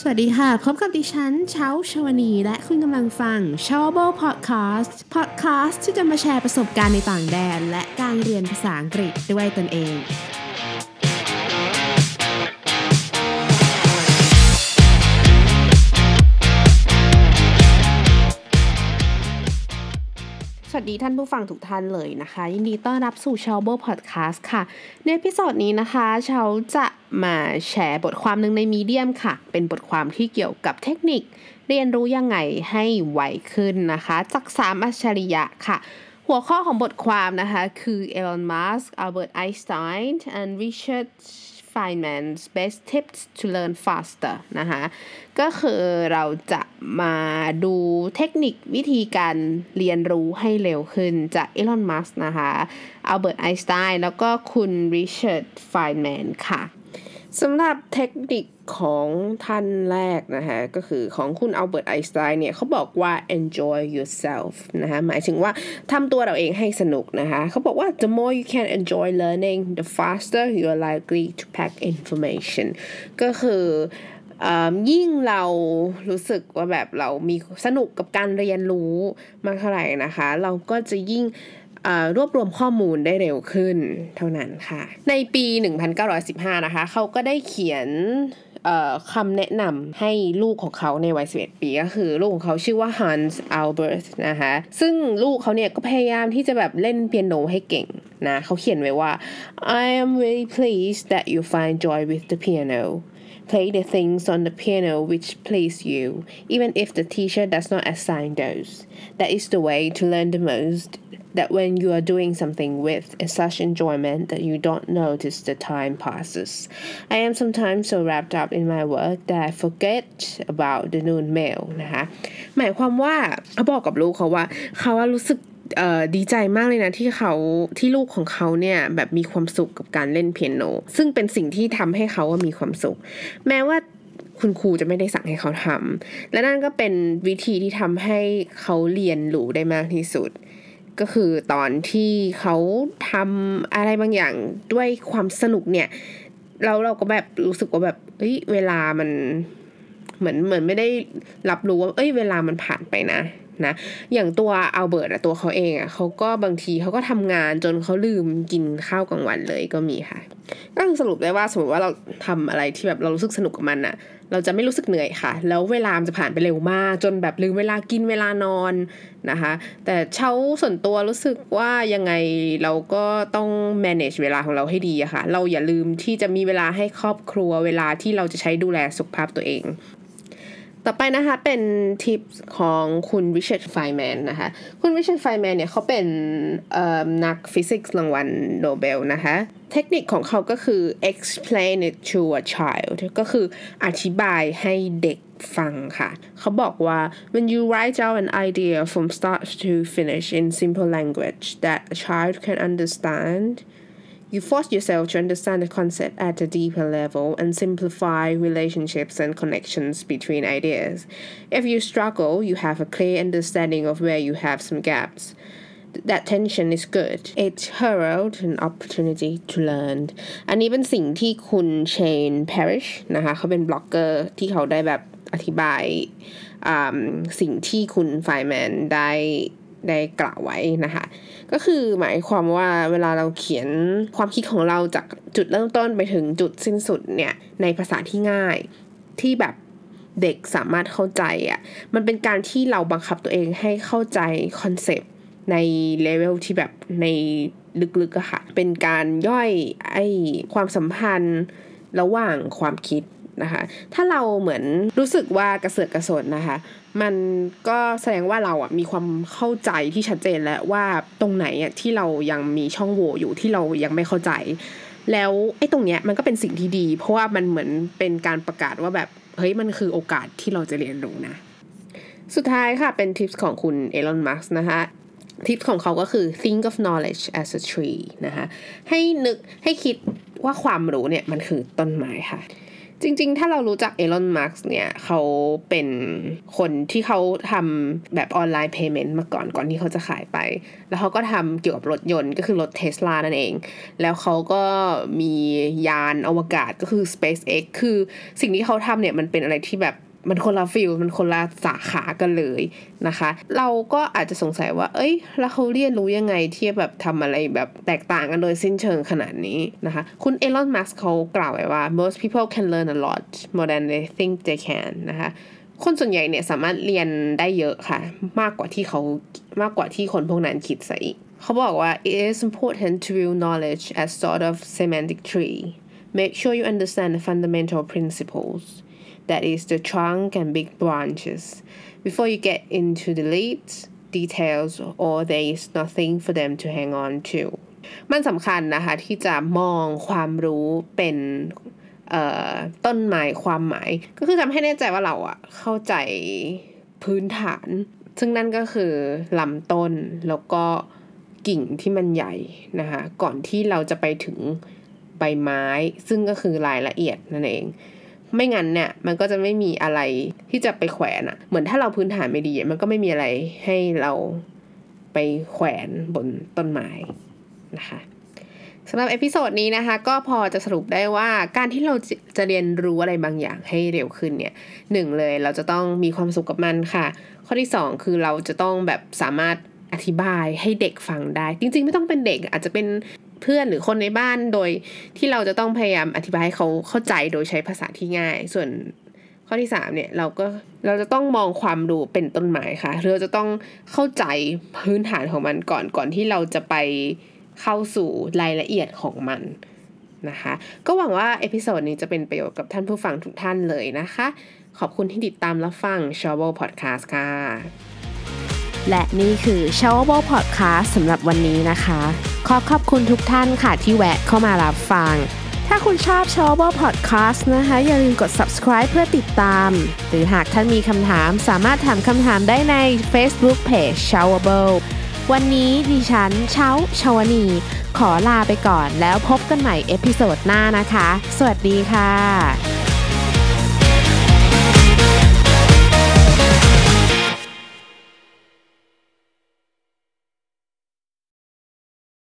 สวัสดีค่ะ พบกับดิฉันเช้าชวนี และคุณกำลังฟัง s h o w b o Podcast Podcast ที่จะมาแชร์ประสบการณ์ในต่างแดน และการเรียนภาษาอังกฤษด้วยตนเอง ดีท่านผู้ฟังทุกท่านเลยนะคะ ยินดีต้อนรับสู่ s h o w b o Podcast ค่ะ ในพิโซดนี้นะคะเชาจะมาแชร์บทความหนึ่งในมีเดียมค่ะ เป็นบทความที่เกี่ยวกับเทคนิค เรียนรู้ยังไงให้ไวขึ้นนะคะ จากสามอัจฉริยะค่ะ หัวข้อของบทความนะคะ คือ Elon Musk Albert Einstein and Richard Feynman's best tips to learn faster นะคะก็คือเราจะมาดูเทคนิควิธีการเรียนรู้ให้เร็วขึ้นจากอีลอน มัสนะคะอัลเบิร์ต ไอน์สไตน์ แล้วก็คุณริชาร์ด ไฟน์แมน ค่ะ สำหรับเทคนิคของท่านแรกนะคะก็คือของคุณอัลเบิร์ตไอน์สไตน์เนี่ยเขาบอกว่า enjoy yourself นะคะหมายถึงว่าทำตัวเราเองให้สนุกนะคะเขาบอกว่า the more you can enjoy learning the faster you are likely to pack information ก็คือยิ่งเรารู้สึกว่าแบบเรามีสนุกกับการเรียนรู้มากเท่าไหร่นะคะ เราก็จะยิ่ง รวบรวมข้อมูลได้เร็วขึ้นเท่านั้นค่ะ ในปี 1915 นะคะ เขาก็ได้เขียนคำแนะนำให้ลูกของเขาในวัย 11 ปีก็คือลูกของเขาชื่อว่า Hans Albert นะคะซึ่งลูกเขาเนี่ยก็พยายามที่จะแบบเล่นเปียโนให้เก่งนะเขาเขียนไว้ว่า I am very pleased that you find joy with the piano play the things on the piano which please you even if the teacher does not assign those that is the way to learn the most that when you are doing something with such enjoyment that you don't notice the time passes. I am sometimes so wrapped up in my work that I forget about the noon meal นะคะหมายความว่าเขาบอกกับลูกเขาว่าเขารู้สึก ดีใจมากเลยนะที่เขาที่ลูกของเขาเนี่ยแบบมีความสุขกับการเล่นเปียโน ซึ่งเป็นสิ่งที่ทำให้เขาว่ามีความสุข แม้ว่าคุณครูจะไม่ได้สั่งให้เขาทำและนั่นก็เป็นวิธีที่ทำให้เขาเรียนรู้ได้มากที่สุด ก็คือตอนที่เขาทำอะไรบางอย่างด้วยความสนุกเนี่ยเราเราก็แบบรู้สึกว่าแบบเฮ้ยเวลามันเหมือนเหมือนไม่ได้รับรู้ว่า เอ้ย เวลามันผ่านไปนะ นะอย่างตัวอัลเบิร์ตตัวเขาเองอะเขาก็บางทีเขาก็ทำงานจนเขาลืมกินข้าวกลางวันเลยก็มีค่ะก็สรุปได้ว่าสมมติว่าเราทำอะไรที่แบบเรารู้สึกสนุกกับมันอะเราจะไม่รู้สึกเหนื่อยค่ะ แล้วเวลาจะผ่านไปเร็วมาก จนแบบลืมเวลากินเวลานอนนะคะ แต่เช้าส่วนตัวรู้สึกว่ายังไงเราก็ต้อง manage เวลาของเราให้ดีอะค่ะ เราอย่าลืมที่จะมีเวลาให้ครอบครัวเวลาที่เราจะใช้ดูแลสุขภาพตัวเอง ต่อไปนะคะเป็นทิปของคุณวิเชตไฟแมนนะคะ คุณวิเชตไฟแมนเนี่ยเขาเป็นนักฟิสิกส์รางวัลโนเบลนะคะ เทคนิคของเขาก็คือ explain it to a child ก็คืออธิบายให้เด็กฟังค่ะ เขาบอกว่า when you write out an idea from start to finish in simple language that a child can understand You force yourself to understand the concept at a deeper level and simplify relationships and connections between ideas. If you struggle, you have a clear understanding of where you have some gaps. That tension is good. It heralds an opportunity to learn อันนี้เป็นสิ่งที่คุณเชนพาริชนะคะเขาเป็นบล็อกเกอร์ที่เขาได้แบบอธิบายสิ่งที่คุณไฟแมนได้ ได้กล่าวไว้นะคะ ก็คือหมายความว่าเวลาเราเขียนความคิดของเราจากจุดเริ่มต้นไปถึงจุดสิ้นสุดเนี่ยในภาษาที่ง่ายที่แบบเด็กสามารถเข้าใจอะค่ะมันเป็นการที่เราบังคับตัวเองให้เข้าใจ concept ใน level ที่แบบในลึกๆอะค่ะ เป็นการย่อยไอความสัมพันธ์ระหว่างความคิด นะคะ ถ้าเราเหมือนรู้สึกว่ากระเสือกกระสนนะคะ มันก็แสดงว่าเราอะมีความเข้าใจที่ชัดเจนแล้วว่าตรงไหนอะที่เรายังมีช่องโหว่อยู่ที่เรายังไม่เข้าใจ แล้วไอ้ตรงเนี้ยมันก็เป็นสิ่งที่ดี เพราะว่ามันเหมือนเป็นการประกาศว่าแบบเฮ้ยมันคือโอกาสที่เราจะเรียนรู้นะ สุดท้ายค่ะเป็น tips ของคุณเอลอนมัสก์นะคะทิปของเขาก็คือ think of knowledge as a tree นะคะให้นึกให้คิดว่าความรู้เนี่ยมันคือต้นไม้ค่ะ จริงๆ ถ้าเรารู้จักเอลอนมัสก์เนี่ยเขาเป็นคนที่เขาทำแบบ online payment มาก่อนก่อนที่เขาจะขายไป แล้วเขาก็ทำเกี่ยวกับรถยนต์ก็คือรถเทสลานั่นเอง แล้วเขาก็มียานอวกาศก็คือ SpaceX คือสิ่งที่เขาทำเนี่ยมันเป็นอะไรที่แบบ มันคนละฟิลมันคนละสาขากันเลยนะคะ เราก็อาจจะสงสัยว่า เอ้ย แล้วเขาเรียนรู้ยังไงที่แบบทำอะไรแบบแตกต่างกันโดยสิ้นเชิงขนาดนี้นะคะ คุณเอลอนมัสเขากล่าวไว้ว่า most people can learn a lot more than they think they can นะคะคนส่วนใหญ่เนี่ยสามารถเรียนได้เยอะค่ะ มากกว่าที่เขามากกว่าที่คนพวกนั้นคิดซะอีกเขาบอกว่า it is important to view knowledge as sort of semantic tree make sure you understand the fundamental principles that is the trunk and big branches before you get into the leads details or there is nothing for them to hang on to มันสำคัญนะคะ ที่จะมองความรู้เป็นต้นไม้ความหมาย ก็คือทำให้แน่ใจว่าเราอะเข้าใจพื้นฐาน ซึ่งนั่นก็คือลำต้นแล้วก็กิ่งที่มันใหญ่นะคะ ก่อนที่เราจะไปถึงใบไม้ ซึ่งก็คือรายละเอียดนั่นเอง ไม่งั้นเนี่ยมันก็จะไม่มีอะไรที่จะไปแขวนอะเหมือนถ้าเราพื้นฐานไม่ดี มันก็ไม่มีอะไรให้เราไปแขวนบนต้นไม้นะคะสำหรับ episode นี้นะคะก็พอจะสรุปได้ว่าการที่เราจะเรียนรู้อะไรบางอย่างให้เร็วขึ้นเนี่ยหนึ่งเลยเราจะต้องมีความสุขกับมันค่ะ ข้อที่สองคือเราจะต้องแบบสามารถอธิบายให้เด็กฟังได้ จริงๆ ไม่ต้องเป็นเด็กอาจจะเป็น เพื่อนหรือคนในบ้านโดยที่เราจะต้องพยายามอธิบายให้เขาเข้าใจโดยใช้ภาษาที่ง่าย ส่วนข้อที่สามเนี่ยเราก็เราจะต้องมองความรู้เป็นต้นไม้ค่ะเราจะต้องเข้าใจพื้นฐานของมันก่อนก่อนที่เราจะไปเข้าสู่รายละเอียดของมันนะคะก็หวังว่า episode นี้จะเป็นประโยชน์กับท่านผู้ฟังทุกท่านเลยนะคะ ขอบคุณที่ติดตามรับฟัง s h o w e Podcast ค่ะ และนี่คือ s h o w e Podcast สำหรับวันนี้นะคะ ขอขอบคุณทุกท่านค่ะที่แวะเข้ามารับฟัง ถ้าคุณชอบ s h o w a b l e Podcast นะคะ อย่าลืมกด subscribe เพื่อติดตาม หรือหากท่านมีคำถามสามารถถามคำถามได้ใน Facebook Page s h o w a b l e วันนี้ดิฉันเช้าชาวนี ขอลาไปก่อนแล้วพบกันใหม่ episode หน้านะคะ สวัสดีค่ะ